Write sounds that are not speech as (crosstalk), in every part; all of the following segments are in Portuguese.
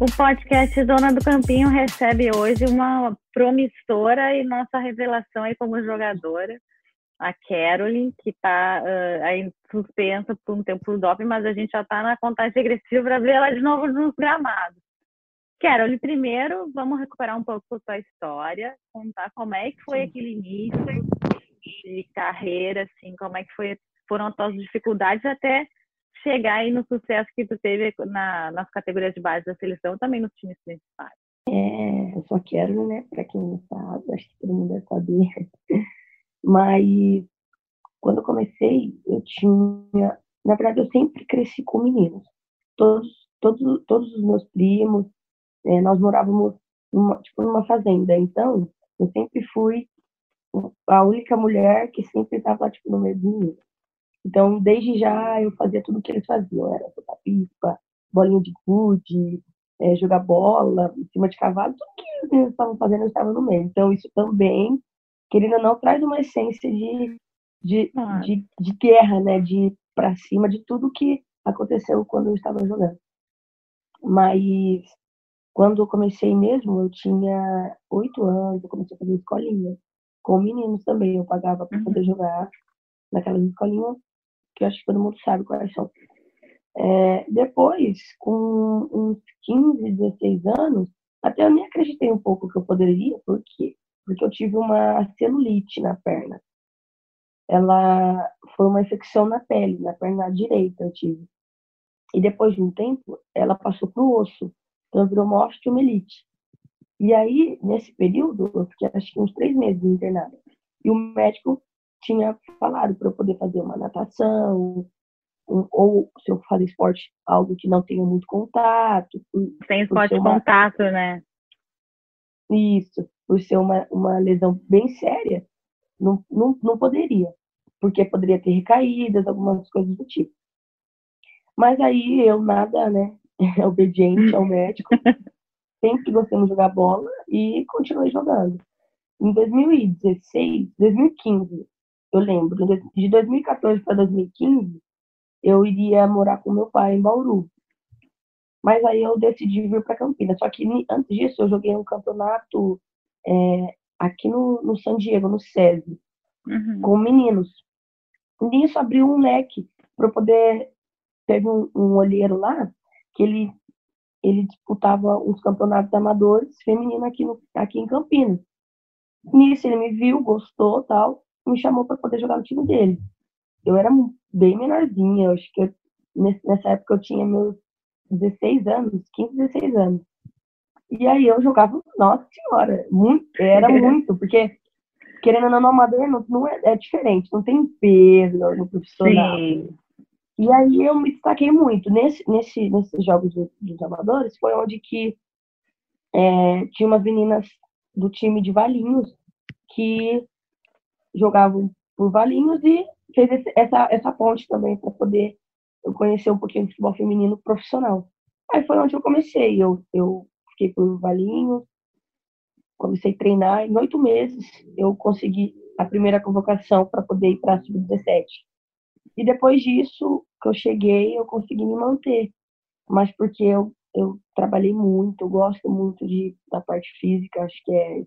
O podcast Dona do Campinho recebe hoje uma promissora e nossa revelação aí como jogadora, a Caroline, que está uh, aí suspensa por um tempo do doping, mas a gente já está na contagem regressiva para ver ela de novo nos gramados. Caroline, primeiro vamos recuperar um pouco a sua história, contar como é que foi aquele início de carreira, assim, como é que foi, foram as suas dificuldades até chegar aí no sucesso que tu teve na, nas categorias de base da seleção também nos times principais? É, eu só quero, né, para quem não sabe, acho que todo mundo deve saber. Mas quando eu comecei, eu tinha, na verdade, eu sempre cresci com meninos. Todos, todos, todos os meus primos, é, nós morávamos numa, tipo, numa fazenda, então eu sempre fui a única mulher que sempre estava tipo no meio do menino. Então, desde já, eu fazia tudo o que eles faziam. Era soltar pipa, bolinha de gude, é, jogar bola em cima de cavalo. Tudo que meninos estavam fazendo, eu estava no meio. Então, isso também, querendo ou não, traz uma essência de, de, ah. de, de guerra, né? De pra cima de tudo que aconteceu quando eu estava jogando. Mas, quando eu comecei mesmo, eu tinha oito anos, eu comecei a fazer escolinha. Com meninos também, eu pagava para poder uhum. jogar naquelas escolinhas que acho que todo mundo sabe quais são. É, depois, com uns 15, 16 anos, até eu nem acreditei um pouco que eu poderia, por quê? Porque eu tive uma celulite na perna. Ela foi uma infecção na pele, na perna direita eu tive. E depois de um tempo, ela passou para o osso. Então virou uma osteomielite. E aí, nesse período, eu fiquei acho que uns três meses internada. E o médico tinha falado para eu poder fazer uma natação, um, ou se eu fazer esporte, algo que não tenha muito contato. Sem esporte de uma... contato, né? Isso, por ser uma, uma lesão bem séria, não, não, não poderia, porque poderia ter recaídas, algumas coisas do tipo. Mas aí eu nada, né, (laughs) obediente ao médico, (laughs) sempre gostei de jogar bola e continuei jogando. Em 2016, 2015, eu lembro, de 2014 para 2015, eu iria morar com meu pai em Bauru. Mas aí eu decidi vir para Campinas. Só que antes disso, eu joguei um campeonato é, aqui no, no San Diego, no SESI, uhum. com meninos. E nisso abriu um leque para poder. Teve um, um olheiro lá que ele, ele disputava os campeonatos amadores femininos aqui, no, aqui em Campinas. Nisso ele me viu, gostou tal me chamou para poder jogar no time dele. Eu era bem menorzinha, eu acho que eu, nessa época eu tinha meus 16 anos, 15, 16 anos. E aí eu jogava, nossa senhora, muito, era (laughs) muito, porque querendo ou não, no amador não, não é, é, diferente, não tem peso no profissional. Sim. E aí eu me destaquei muito. Nesse, nesse, nesses jogos dos, dos amadores foi onde que é, tinha umas meninas do time de Valinhos que jogavam por Valinhos e fez esse, essa, essa ponte também para poder eu conhecer um pouquinho de futebol feminino profissional. Aí foi onde eu comecei. Eu, eu fiquei por Valinhos, comecei a treinar. Em oito meses eu consegui a primeira convocação para poder ir para a Sub-17. E depois disso, que eu cheguei, eu consegui me manter. Mas porque eu, eu trabalhei muito, eu gosto muito de, da parte física, acho que é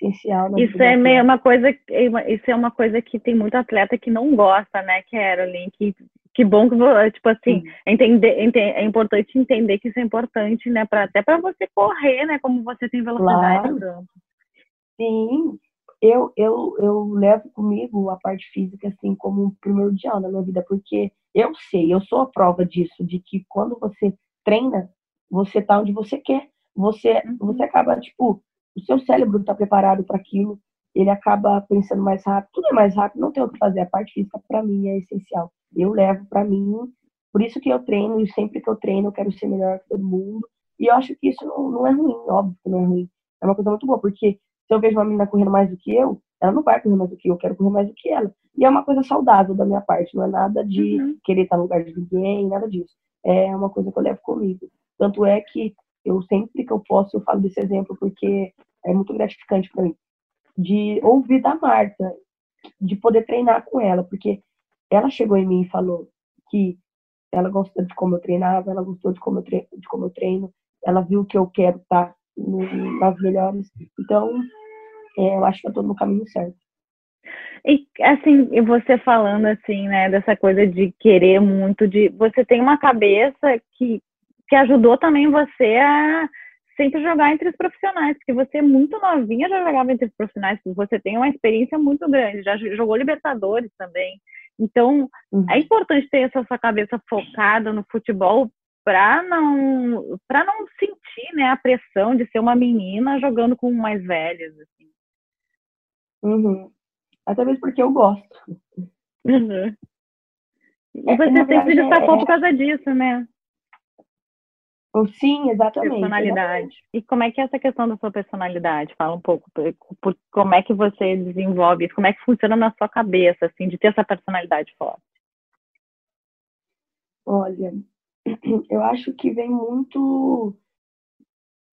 essencial. isso é meio uma coisa, isso é uma coisa que tem muito atleta que não gosta, né, Caroline? Que, que bom que, tipo assim, entender, é importante entender que isso é importante, né, pra, até para você correr, né, como você tem velocidade claro. Sim, eu, eu, eu levo comigo a parte física, assim, como um primordial na minha vida, porque eu sei, eu sou a prova disso, de que quando você treina, você tá onde você quer. Você, uhum. você acaba, tipo, o seu cérebro está preparado para aquilo, ele acaba pensando mais rápido, tudo é mais rápido, não tem o que fazer. A parte física, para mim, é essencial. Eu levo para mim, por isso que eu treino, e sempre que eu treino, eu quero ser melhor que todo mundo. E eu acho que isso não, não é ruim, óbvio que não é ruim. É uma coisa muito boa, porque se eu vejo uma menina correndo mais do que eu, ela não vai correr mais do que eu, eu quero correr mais do que ela. E é uma coisa saudável da minha parte, não é nada de uhum. querer estar no lugar de ninguém, nada disso. É uma coisa que eu levo comigo. Tanto é que eu sempre que eu posso, eu falo desse exemplo, porque é muito gratificante para mim. De ouvir da Marta, de poder treinar com ela, porque ela chegou em mim e falou que ela gostou de como eu treinava, ela gostou de como eu treino, de como eu treino ela viu que eu quero estar nas melhores. Então, é, eu acho que eu estou no caminho certo. E assim, você falando assim, né, dessa coisa de querer muito, de você tem uma cabeça que, que ajudou também você a sempre jogar entre os profissionais, porque você é muito novinha, já jogava entre os profissionais, você tem uma experiência muito grande, já jogou Libertadores também. Então, uhum. é importante ter essa sua cabeça focada no futebol para não para não sentir, né, a pressão de ser uma menina jogando com mais velhas assim. Uhum. Até mesmo porque eu gosto. Uhum. E é, você é, sempre destacou é... por causa disso, né? Sim, exatamente. Personalidade. Exatamente. E como é que é essa questão da sua personalidade? Fala um pouco, por, por, como é que você desenvolve isso? Como é que funciona na sua cabeça, assim, de ter essa personalidade forte? Olha, (clears throat) eu acho que vem muito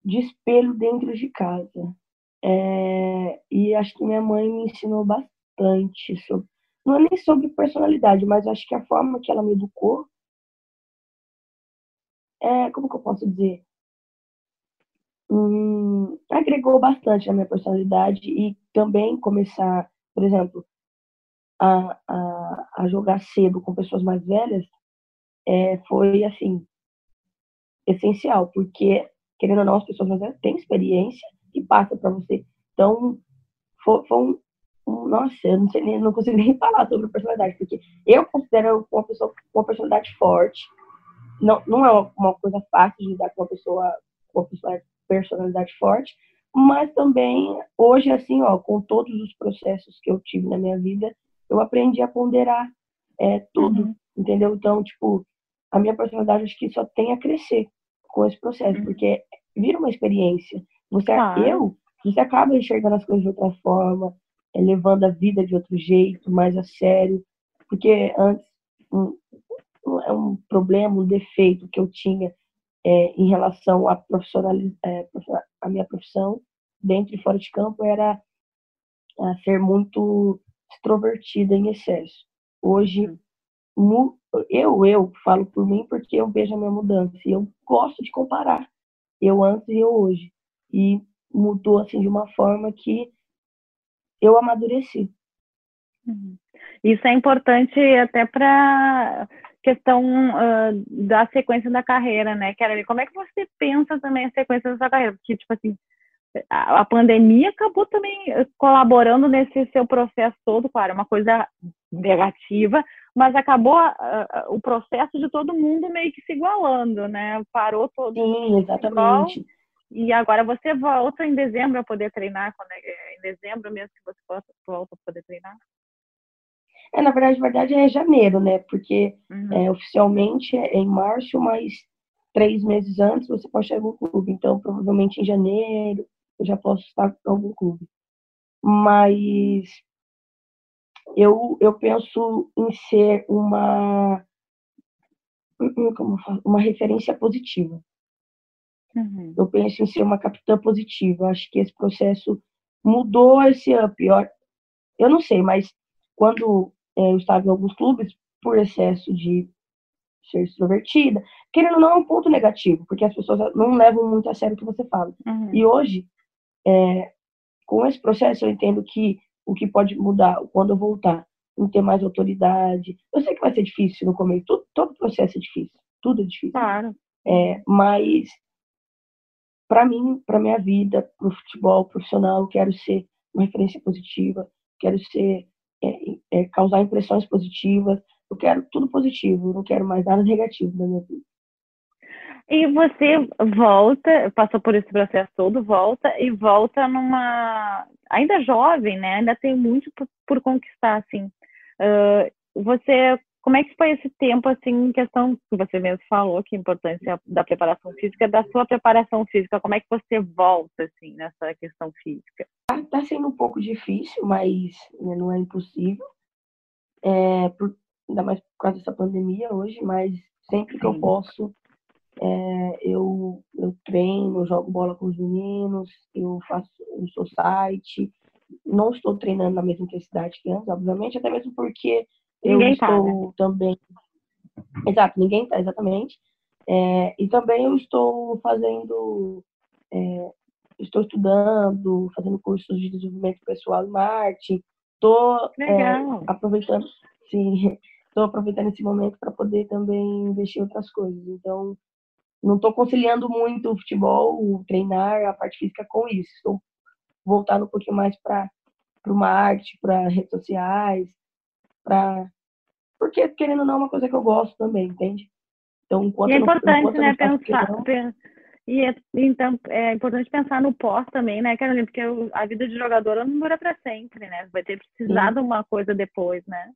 de espelho dentro de casa. É, e acho que minha mãe me ensinou bastante sobre, não é nem sobre personalidade, mas acho que a forma que ela me educou é, como que eu posso dizer? Hum, agregou bastante na minha personalidade e também começar, por exemplo, a, a, a jogar cedo com pessoas mais velhas é, foi, assim, essencial, porque, querendo ou não, as pessoas mais velhas têm experiência e passa para você. Então, foi, foi um, Nossa, eu não, sei não consigo (laughs) nem falar sobre personalidade, porque eu considero uma pessoa com uma personalidade forte, não, não é uma, coisa fácil de lidar com uma pessoa com uma personalidade forte, mas também hoje assim, ó, com todos os processos que eu tive na minha vida, eu aprendi a ponderar é, tudo, uhum. entendeu? Então, tipo, a minha personalidade acho que só tem a crescer com esse processo, uhum. porque vira uma experiência. Você, claro. eu, você acaba enxergando as coisas de outra forma, é, levando a vida de outro jeito, mais a sério, porque antes um, é um problema, um defeito que eu tinha é, em relação à profissionaliz... É, a minha profissão dentro e fora de campo era ser muito extrovertida em excesso. Hoje, eu, eu falo por mim porque eu vejo a minha mudança e eu gosto de comparar eu antes e eu hoje. E mudou assim de uma forma que eu amadureci. Uhum. Isso é importante até para questão uh, da sequência da carreira, né, Kelly? Como é que você pensa também a sequência da sua carreira? Porque, tipo assim, a, a pandemia acabou também colaborando nesse seu processo todo, claro, é uma coisa negativa, mas acabou uh, o processo de todo mundo meio que se igualando, né? Parou todo Sim, exatamente. Igual, e agora você volta em dezembro a poder treinar, quando é, é em dezembro mesmo que você volta a poder treinar? É, na verdade, verdade é janeiro, né? Porque uhum. é, oficialmente é em março, mas três meses antes você pode chegar em algum clube. Então, provavelmente em janeiro eu já posso estar em algum clube. Mas eu, eu penso em ser uma como uma referência positiva. Uhum. Eu penso em ser uma capitã positiva. Acho que esse processo mudou esse up. Eu não sei, mas quando é, eu estava em alguns clubes por excesso de ser extrovertida, querendo ou não é um ponto negativo, porque as pessoas não levam muito a sério o que você fala. Uhum. E hoje, é, com esse processo, eu entendo que o que pode mudar quando eu voltar, em ter mais autoridade. Eu sei que vai ser difícil no começo, todo, todo processo é difícil, tudo é difícil. Claro. É, mas para mim, para minha vida, para o futebol profissional, eu quero ser uma referência positiva, quero ser é, é, causar impressões positivas. Eu quero tudo positivo, não quero mais nada negativo na minha vida. E você volta, passou por esse processo todo, volta e volta numa. Ainda jovem, né? Ainda tem muito por, por conquistar, assim. Uh, você como é que foi esse tempo, assim, em questão que você mesmo falou, que a importância da preparação física, da sua preparação física, como é que você volta, assim, nessa questão física? Tá, tá sendo um pouco difícil, mas né, não é impossível. É, por, ainda mais por causa dessa pandemia hoje, mas sempre que eu posso, é, eu, eu treino, eu jogo bola com os meninos, eu faço o seu site. Não estou treinando na mesma intensidade que antes, obviamente, até mesmo porque Ninguém eu tá, estou né? também. Exato, ninguém está, exatamente. É, e também eu estou fazendo, é, estou estudando, fazendo cursos de desenvolvimento pessoal e marketing. Estou é, aproveitando, sim, (laughs) estou aproveitando esse momento para poder também investir em outras coisas. Então, não estou conciliando muito o futebol, o treinar, a parte física com isso. Estou voltando um pouquinho mais para o marketing, para redes sociais, para porque querendo ou não é uma coisa que eu gosto também, entende? Então, enquanto e é importante, não, né, pensar, e é, então é importante pensar no pós também, né, Carolina? Porque a vida de jogadora não dura para sempre, né? Vai ter precisado uma coisa depois, né?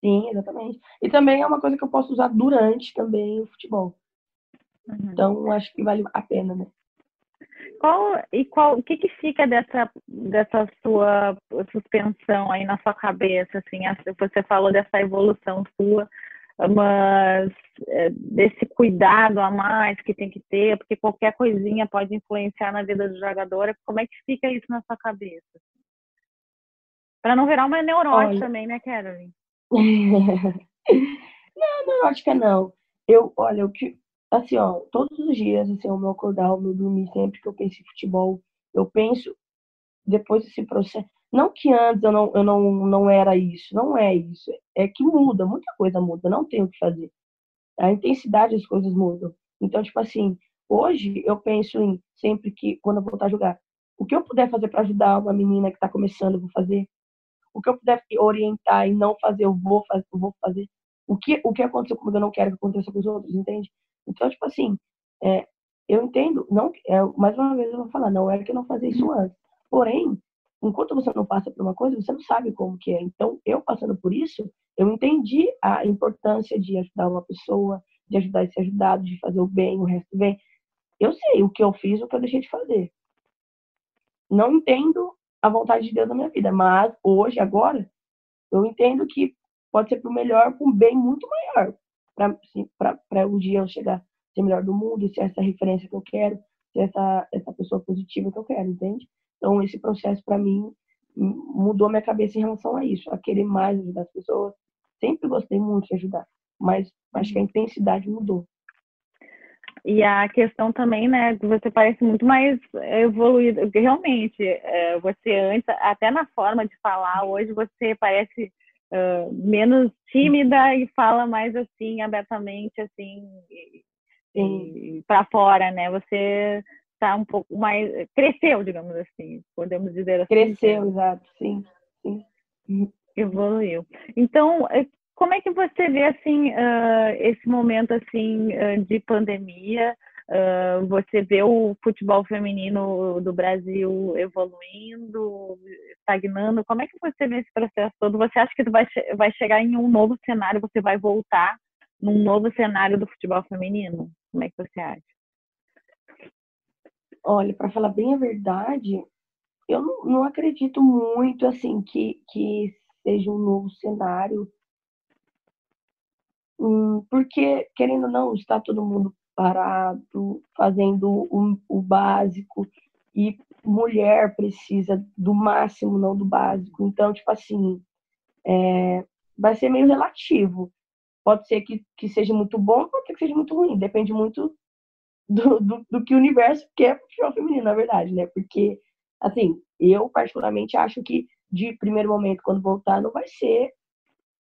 Sim, exatamente. E também é uma coisa que eu posso usar durante também o futebol. Uhum. Então, acho que vale a pena, né? Qual e qual o que que fica dessa dessa sua suspensão aí na sua cabeça assim? Você falou dessa evolução sua, mas é, desse cuidado a mais que tem que ter, porque qualquer coisinha pode influenciar na vida do jogador. Como é que fica isso na sua cabeça? Para não virar uma neurose também, né, Carolyn? (laughs) não, neurótica não. Eu, olha, o que assim, ó, todos os dias, assim, o meu acordar, o meu dormir, sempre que eu penso em futebol, eu penso depois desse processo. Não que antes eu não, eu não, não era isso, não é isso. É que muda, muita coisa muda, não tem o que fazer. A intensidade das coisas mudam. Então, tipo assim, hoje eu penso em sempre que, quando eu voltar a jogar, o que eu puder fazer para ajudar uma menina que está começando, eu vou fazer. O que eu puder orientar e não fazer, eu vou fazer. Eu vou fazer. O que, o que aconteceu comigo, eu não quero que aconteça com os outros, entende? Então, tipo assim, é, eu entendo, não, é, mais uma vez eu vou falar, não é que eu não fazia isso antes. Porém, enquanto você não passa por uma coisa, você não sabe como que é. Então, eu passando por isso, eu entendi a importância de ajudar uma pessoa, de ajudar e ser ajudado, de fazer o bem, o resto bem. Eu sei o que eu fiz, o que eu deixei de fazer. Não entendo a vontade de Deus na minha vida, mas hoje, agora, eu entendo que pode ser para o melhor, para um bem muito maior para um dia eu chegar ser melhor do mundo, ser essa referência que eu quero, ser essa, essa pessoa positiva que eu quero, entende? Então, esse processo, para mim, mudou minha cabeça em relação a isso, a querer mais ajudar as pessoas. Sempre gostei muito de ajudar, mas acho que a intensidade mudou. E a questão também, né, você parece muito mais evoluída, realmente, é, você antes, até na forma de falar, hoje você parece uh, menos tímida e fala mais assim, abertamente, assim, para fora, né? Você está um pouco mais. cresceu, digamos assim, podemos dizer assim. Cresceu, exato, sim, sim. Evoluiu. Então, eh, como é que você vê assim uh, esse momento assim uh, de pandemia? Você vê o futebol feminino do Brasil evoluindo, estagnando? Como é que você vê esse processo todo? Você acha que vai, vai chegar em um novo cenário? Você vai voltar num novo cenário do futebol feminino? Como é que você acha? Olha, para falar bem a verdade, eu não, não acredito muito assim que, que seja um novo cenário. Hum, porque, querendo ou não, está todo mundo parado, fazendo o, o básico, e mulher precisa do máximo, não do básico. Então, tipo assim, é, vai ser meio relativo. Pode ser que, que seja muito bom, pode ser que seja muito ruim. Depende muito do, do, do que o universo quer pro futebol feminino, na verdade, né? Porque, assim, eu particularmente acho que de primeiro momento, quando voltar, não vai ser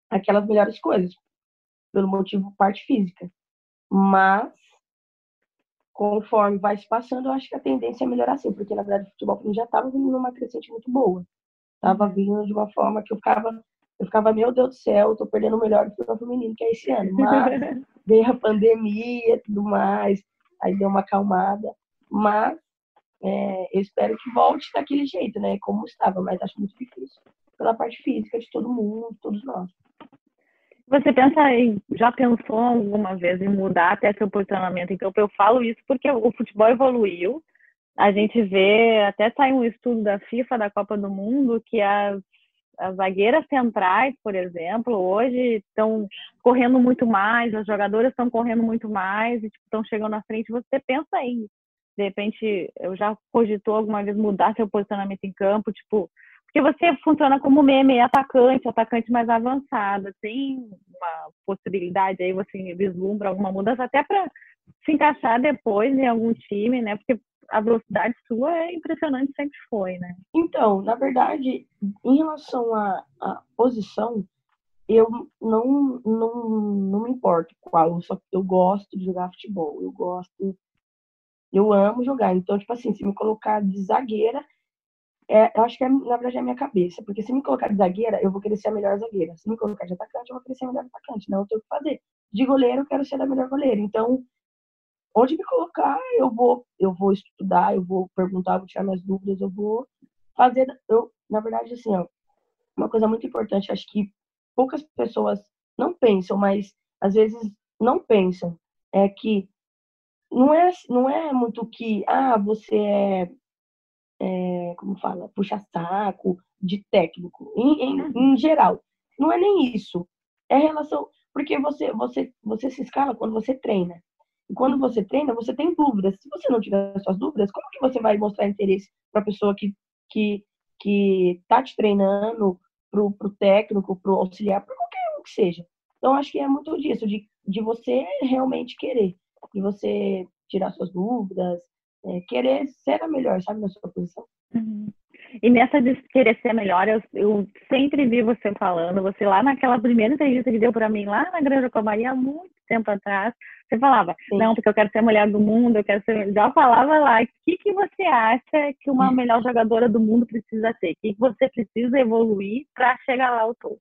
aquelas melhores coisas, pelo motivo parte física. Mas conforme vai se passando, eu acho que a tendência é melhorar sim, porque na verdade o futebol já estava vindo numa crescente muito boa. Estava uhum. vindo de uma forma que eu ficava, eu ficava, meu Deus do céu, estou perdendo o melhor do futebol feminino que é esse ano. Mas (laughs) veio a pandemia e tudo mais, aí deu uma acalmada. Mas é, eu espero que volte daquele jeito, né? Como estava, mas acho muito difícil pela parte física de todo mundo, todos nós. Você pensa em, já pensou alguma vez em mudar até seu posicionamento? Então, eu falo isso porque o futebol evoluiu. A gente vê, até sai um estudo da FIFA, da Copa do Mundo, que as, as zagueiras centrais, por exemplo, hoje estão correndo muito mais, as jogadoras estão correndo muito mais e tipo, estão chegando na frente. Você pensa aí, de repente, eu já cogitou alguma vez mudar seu posicionamento em campo, tipo, porque você funciona como meme atacante, atacante mais avançado. Tem alguma possibilidade aí, você vislumbra alguma mudança, até para se encaixar depois em algum time, né? Porque a velocidade sua é impressionante, sempre foi, né? Então, na verdade, em relação à, à posição, eu não, não, não me importo qual, só eu gosto de jogar futebol, eu gosto, eu amo jogar. Então, tipo assim, se me colocar de zagueira, é, eu acho que é, na verdade é a minha cabeça, porque se me colocar de zagueira, eu vou querer ser a melhor zagueira. Se me colocar de atacante, eu vou querer ser a melhor atacante. Não eu tenho que fazer. De goleiro, eu quero ser a melhor goleira. Então, onde me colocar, eu vou, eu vou estudar, eu vou perguntar, vou tirar minhas dúvidas, eu vou fazer. Eu, na verdade, assim, ó, uma coisa muito importante, acho que poucas pessoas não pensam, mas às vezes não pensam, é que não é, não é muito que, ah, você é, é como fala, puxa saco de técnico, em, em, em geral. Não é nem isso. É relação, porque você, você, você se escala quando você treina. E quando você treina, você tem dúvidas. Se você não tiver suas dúvidas, como que você vai mostrar interesse para a pessoa que, que, que tá te treinando, pro, pro técnico, pro auxiliar, para qualquer um que seja. Então, acho que é muito disso, de, de você realmente querer, de você tirar suas dúvidas, é, querer ser a melhor, sabe, na sua posição. Uhum. E nessa de querer ser melhor, eu, eu, sempre vi você falando, você lá naquela primeira entrevista que deu para mim, lá na Granja Comaria, há muito tempo atrás, você falava, Sim. não, porque eu quero ser a mulher do mundo, eu quero ser. Já falava lá, o que, que você acha que uma melhor jogadora do mundo precisa ter? O que, que você precisa evoluir para chegar lá ao topo?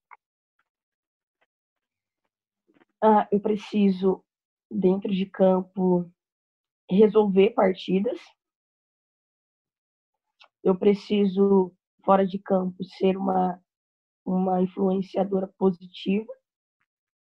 Ah, eu preciso, dentro de campo, resolver partidas. Eu preciso, fora de campo, ser uma, uma influenciadora positiva,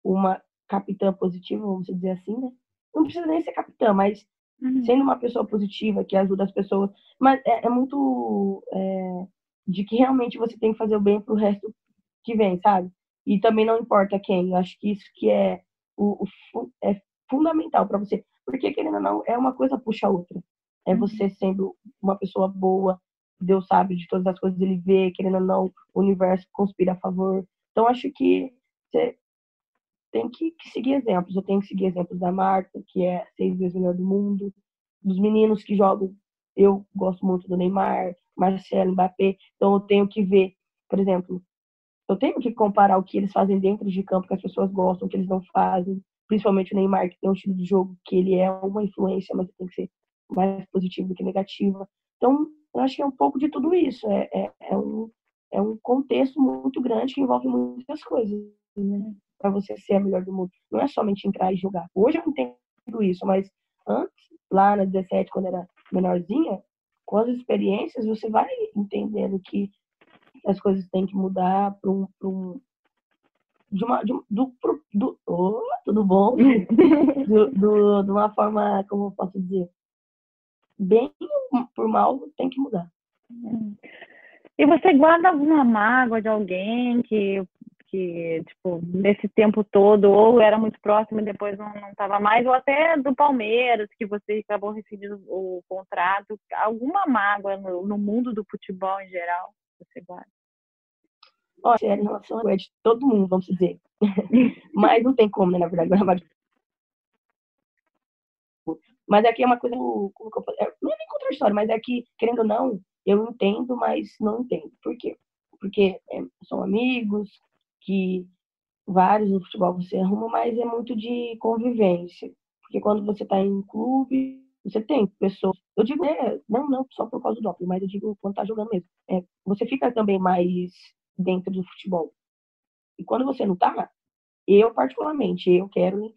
uma capitã positiva, vamos dizer assim, né? Não precisa nem ser capitã, mas uhum. sendo uma pessoa positiva que ajuda as pessoas. Mas é, é muito é, de que realmente você tem que fazer o bem pro resto que vem, sabe? E também não importa quem. Eu acho que isso que é o, o é fundamental para você, porque querendo ou não é uma coisa puxa a outra. É uhum. você sendo uma pessoa boa, Deus sabe de todas as coisas, ele vê, querendo ou não, o universo conspira a favor. Então acho que você tem que, que, seguir exemplos. Eu tenho que seguir exemplos da Marta, que é seis vezes melhor do mundo, dos meninos que jogam. Eu gosto muito do Neymar, Marcelo, Mbappé. Então eu tenho que ver, por exemplo, eu tenho que comparar o que eles fazem dentro de campo que as pessoas gostam, o que eles não fazem. Principalmente o Neymar, que tem um estilo de jogo que ele é uma influência, mas tem que ser mais positivo do que negativa. Então, eu acho que é um pouco de tudo isso. É, é, é um, é um contexto muito grande que envolve muitas coisas. Né? para você ser a melhor do mundo. Não é somente entrar e jogar. Hoje eu entendo isso, mas antes, lá na 17, quando era menorzinha, com as experiências, você vai entendendo que as coisas têm que mudar para um, um, de uma de, do, do oh, tudo bom (laughs) do, do, de uma forma como eu posso dizer bem por mal tem que mudar e você guarda alguma mágoa de alguém que que, tipo, nesse tempo todo, ou era muito próximo e depois não estava mais, ou até do Palmeiras, que você acabou recebendo o contrato, alguma mágoa no, no mundo do futebol em geral, você guarda? Olha, em relação de todo mundo, vamos dizer. (laughs) mas não tem como, né, na verdade. Mas aqui é uma coisa, como que eu? É, não é nem contraditório, mas é que, querendo ou não, eu entendo, mas não entendo. Por quê? Porque é, são amigos, que vários no futebol você arruma, mas é muito de convivência. Porque quando você está em um clube, você tem pessoas. Eu digo, é, não, não só por causa do doping, mas eu digo quando está jogando mesmo. É, você fica também mais dentro do futebol. E quando você não está, eu particularmente, eu quero.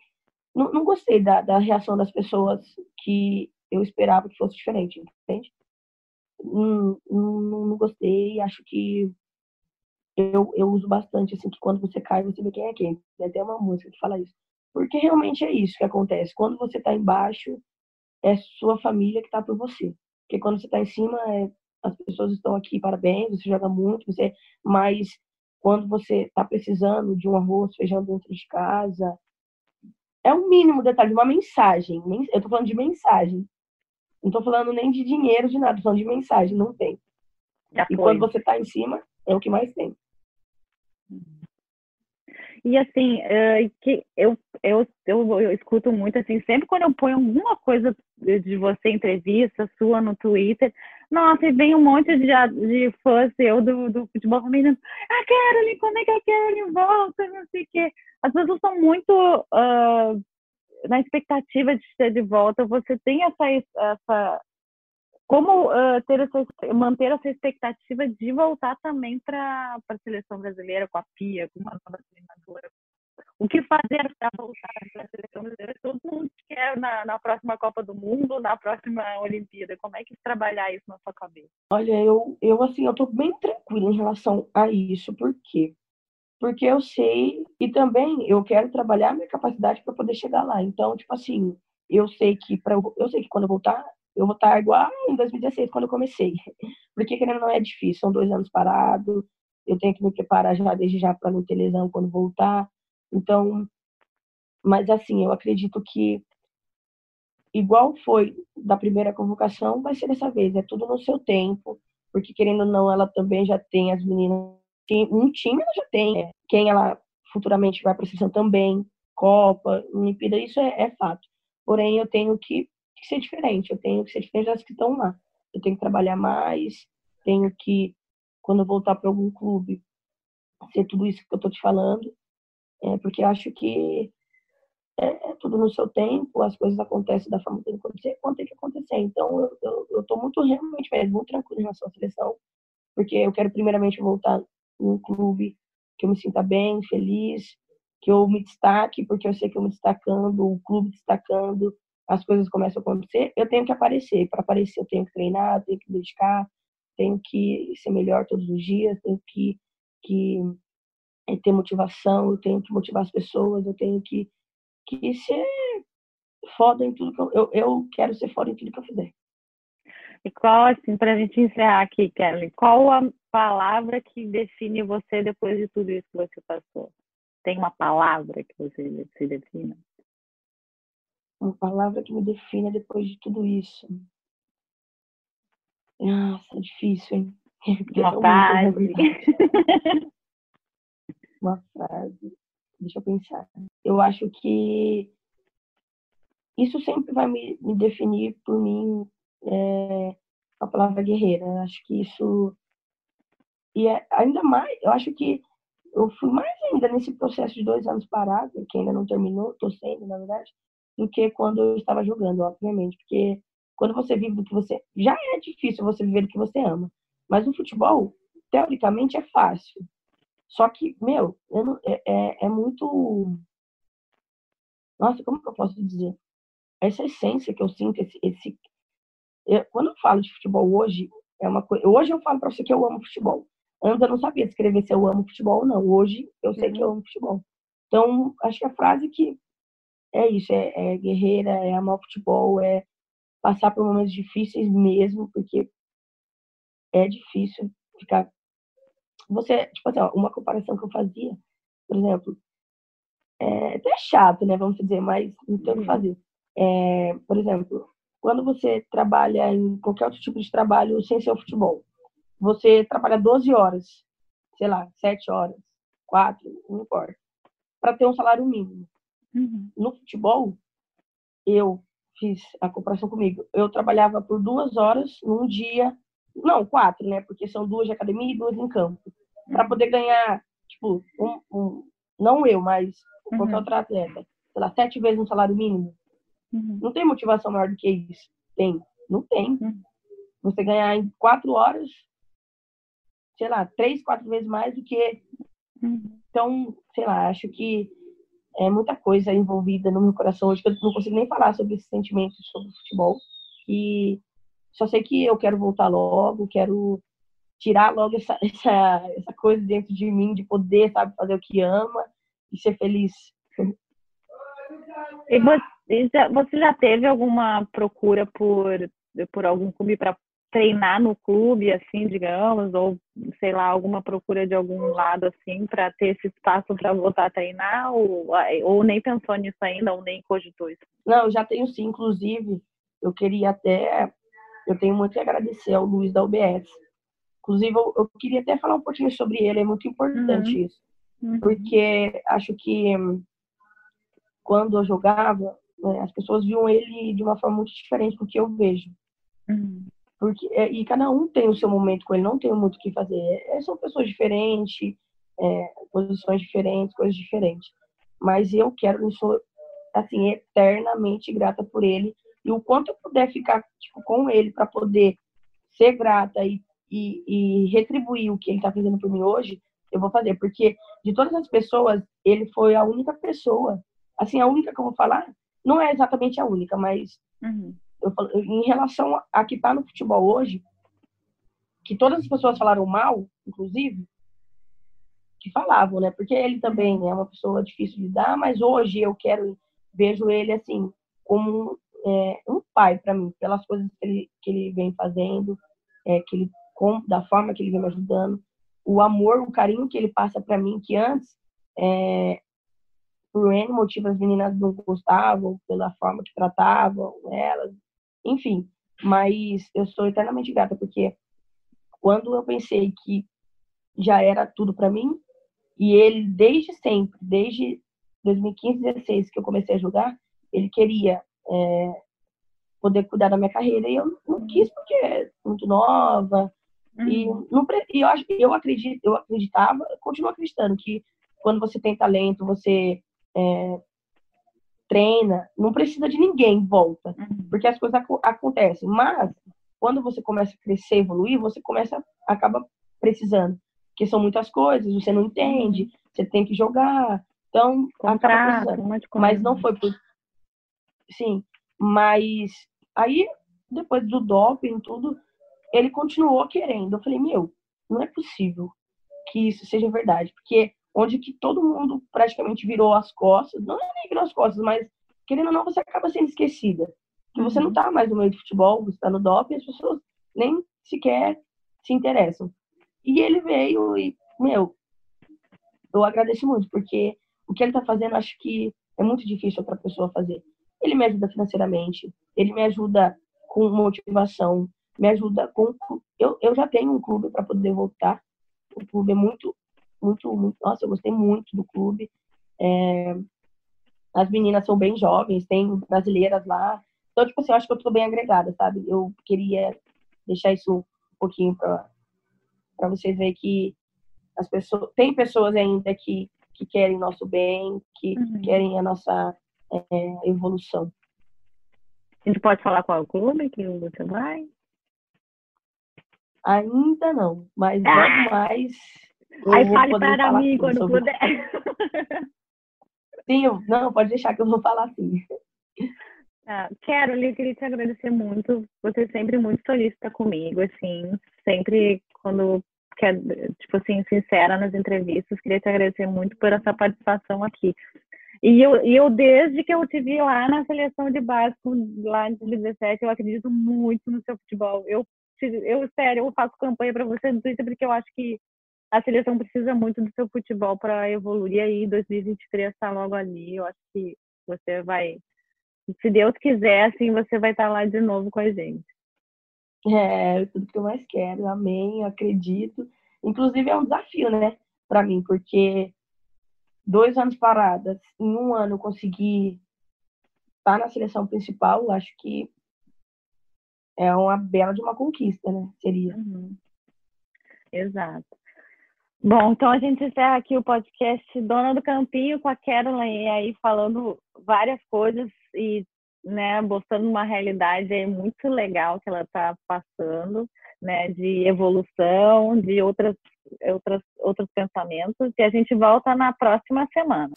Não, não gostei da, da reação das pessoas que eu esperava que fosse diferente, entende? Não, não, não gostei, acho que eu, eu uso bastante, assim, que quando você cai, você vê quem é quem. Tem até uma música que fala isso. Porque realmente é isso que acontece. Quando você está embaixo, é sua família que está por você. Porque quando você está em cima, é, as pessoas estão aqui, parabéns, você joga muito, você, mas quando você está precisando de um arroz, feijão dentro de casa, é o um mínimo detalhe, uma mensagem. Eu estou falando de mensagem. Não estou falando nem de dinheiro, de nada, estou falando de mensagem, não tem. E quando você está em cima, é o que mais tem. E assim, que eu, eu, eu, eu, escuto muito, assim, sempre quando eu ponho alguma coisa de você, entrevista sua no Twitter, nossa, e vem um monte de, de fãs eu do, do futebol feminino, a Caroline, como é que a Caroline volta, não sei o quê. As pessoas são muito uh, na expectativa de ter de volta. Você tem essa, essa como uh, ter essa, manter essa expectativa de voltar também para a seleção brasileira com a Pia, com uma nova treinadora? O que fazer para voltar para a seleção brasileira? Todo mundo quer na, na próxima Copa do Mundo, na próxima Olimpíada. Como é que trabalhar isso na sua cabeça? Olha, eu, eu assim, eu tô bem tranquila em relação a isso. Por quê? Porque eu sei e também eu quero trabalhar minha capacidade para poder chegar lá. Então, tipo assim, eu sei que para eu sei que quando eu voltar eu vou estar igual em 2016, quando eu comecei. (laughs) Porque querendo não é difícil, são dois anos parados, eu tenho que me preparar já desde já para não ter lesão quando voltar. Então, mas assim, eu acredito que igual foi da primeira convocação, vai ser dessa vez, é tudo no seu tempo, porque querendo ou não, ela também já tem as meninas, um time ela já tem, né? quem ela futuramente vai para a seleção também, Copa, Olimpíada, isso é, é fato. Porém, eu tenho que que ser diferente. Eu tenho que ser diferente das que estão lá. Eu tenho que trabalhar mais, tenho que, quando eu voltar para algum clube, ser tudo isso que eu estou te falando, é, porque acho que é, é, tudo no seu tempo, as coisas acontecem da forma que tem que acontecer, quando tem que acontecer. Então, eu estou muito, realmente, mesmo, muito tranquilo em relação à seleção, porque eu quero, primeiramente, voltar um clube que eu me sinta bem, feliz, que eu me destaque, porque eu sei que eu me destacando, o clube destacando, as coisas começam a acontecer, eu tenho que aparecer. Para aparecer, eu tenho que treinar, tenho que dedicar, tenho que ser melhor todos os dias, tenho que, que eh, ter motivação, eu tenho que motivar as pessoas, eu tenho que, que ser foda em tudo que eu, eu, eu quero ser foda em tudo que eu fizer. E qual, assim, para a gente encerrar aqui, Kelly, qual a palavra que define você depois de tudo isso que você passou? Tem uma palavra que você se defina? uma palavra que me defina depois de tudo isso. Nossa, é difícil, hein? (laughs) Uma frase. (laughs) uma frase. Deixa eu pensar. Eu acho que isso sempre vai me, me definir por mim é, a palavra guerreira. Eu acho que isso. E é, ainda mais, eu acho que eu fui mais ainda nesse processo de dois anos parado, que ainda não terminou, estou sendo, na verdade, do que quando eu estava jogando, obviamente, porque quando você vive do que você já é difícil você viver do que você ama, mas no futebol teoricamente é fácil. Só que meu, não, é, é, é muito nossa, como que eu posso dizer? Essa essência que eu sinto, esse, esse... Eu, quando eu falo de futebol hoje, é uma coisa. Hoje eu falo para você que eu amo futebol. Antes eu não sabia descrever se eu amo futebol ou não. Hoje eu sei uhum. que eu amo futebol. Então, acho que a frase que é isso, é, é guerreira, é amar o futebol, é passar por momentos difíceis mesmo, porque é difícil ficar. Você, tipo assim, ó, uma comparação que eu fazia, por exemplo, é até chato, né? Vamos dizer, mas não tem o que uhum. fazer. É, por exemplo, quando você trabalha em qualquer outro tipo de trabalho sem ser o futebol, você trabalha 12 horas, sei lá, 7 horas, 4, não importa, para ter um salário mínimo. Uhum. No futebol, eu fiz a comparação comigo. Eu trabalhava por duas horas num dia, não, quatro, né? Porque são duas de academia e duas em campo. Uhum. Para poder ganhar, tipo, um, um, não eu, mas qualquer uhum. outro atleta, sei lá, sete vezes um salário mínimo. Uhum. Não tem motivação maior do que isso. Tem? Não tem. Uhum. Você ganhar em quatro horas, sei lá, três, quatro vezes mais do que. Uhum. Então, sei lá, acho que é muita coisa envolvida no meu coração hoje que eu não consigo nem falar sobre esse sentimento sobre o futebol. E só sei que eu quero voltar logo, quero tirar logo essa, (laughs) essa, essa coisa dentro de mim de poder, sabe, fazer o que ama e ser feliz. E você já, teve alguma procura por, por algum clube para treinar no clube, assim, digamos, ou sei lá, alguma procura de algum lado assim para ter esse espaço para voltar a treinar, ou, ou nem pensou nisso ainda, ou nem cogitou isso? Não, eu já tenho sim, inclusive, eu queria até, eu tenho muito que agradecer ao Luiz da UBS. Inclusive, eu, eu queria até falar um pouquinho sobre ele, é muito importante uhum. isso. uhum. porque acho que quando eu jogava, né, as pessoas viam ele de uma forma muito diferente do que eu vejo. Uhum. Porque, é, e cada um tem o seu momento com ele, não tem muito o que fazer. É, são pessoas diferentes, é, posições diferentes, coisas diferentes. Mas eu quero, eu sou, assim, eternamente grata por ele. E o quanto eu puder ficar tipo, com ele para poder ser grata e, e, e retribuir o que ele está fazendo por mim hoje, eu vou fazer. Porque de todas as pessoas, ele foi a única pessoa, assim, a única que eu vou falar, não é exatamente a única, mas uhum. eu, em relação a que está no futebol hoje, que todas as pessoas falaram mal, inclusive, que falavam, né? Porque ele também é uma pessoa difícil de dar, mas hoje eu quero vejo ele assim como é, um pai para mim, pelas coisas que ele, que ele vem fazendo, é, que ele com, da forma que ele vem me ajudando, o amor, o carinho que ele passa para mim, que antes é, por N motivo as meninas não gostavam, pela forma que tratavam elas, enfim. Mas eu sou eternamente grata, porque quando eu pensei que já era tudo para mim, e ele, desde sempre, desde 2015, 2016, que eu comecei a jogar, ele queria é, poder cuidar da minha carreira. E eu não quis porque é muito nova. Uhum. E, não, e eu, eu, acredito, eu acreditava, continuo acreditando que quando você tem talento, você é, treina, não precisa de ninguém em volta, uhum. porque as coisas ac acontecem. Mas quando você começa a crescer, evoluir, você começa, acaba precisando porque são muitas coisas, você não entende, você tem que jogar. Então, Contrato, mas não foi por. Sim, mas aí, depois do doping tudo, ele continuou querendo. Eu falei, meu, não é possível que isso seja verdade, porque onde que todo mundo praticamente virou as costas, não é nem virou as costas, mas querendo ou não, você acaba sendo esquecida. Que você não uhum. tá mais no meio de futebol, você tá no doping, as pessoas nem sequer se interessam. E ele veio e, meu, eu agradeço muito, porque o que ele está fazendo, acho que é muito difícil outra pessoa fazer. Ele me ajuda financeiramente, ele me ajuda com motivação, me ajuda com. Eu, eu já tenho um clube para poder voltar. O clube é muito, muito, muito. Nossa, eu gostei muito do clube. É... As meninas são bem jovens, tem brasileiras lá. Então, tipo assim, eu acho que eu estou bem agregada, sabe? Eu queria deixar isso um pouquinho para para vocês verem que as pessoas tem pessoas ainda que, que querem nosso bem, que uhum. querem a nossa é, evolução. A gente pode falar qual clube que você vai? Ainda não, mas ah! logo mais. Aí fale para mim quando sobre... puder. (laughs) Sim, não, pode deixar que eu vou falar sim. Ah, quero, eu queria te agradecer muito. Você é sempre muito solícita comigo, assim, sempre quando quer, tipo assim, sincera nas entrevistas. Queria te agradecer muito por essa participação aqui. E eu, eu desde que eu te vi lá na seleção de básico, lá em 2017, eu acredito muito no seu futebol. Eu, eu sério, eu faço campanha para você no Twitter porque eu acho que a seleção precisa muito do seu futebol para evoluir. E aí, 2023 está logo ali. Eu acho que você vai, se Deus quiser, assim, você vai estar tá lá de novo com a gente. É, tudo que eu mais quero, amém, acredito. Inclusive é um desafio, né, para mim, porque dois anos paradas, em um ano eu consegui estar na seleção principal, acho que é uma bela de uma conquista, né? Seria. Uhum. Exato. Bom, então a gente encerra aqui o podcast Dona do Campinho com a Caroline aí falando várias coisas e né, mostrando uma realidade aí muito legal que ela está passando, né, de evolução, de outras, outras, outros pensamentos, e a gente volta na próxima semana.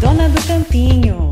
Dona do Campinho.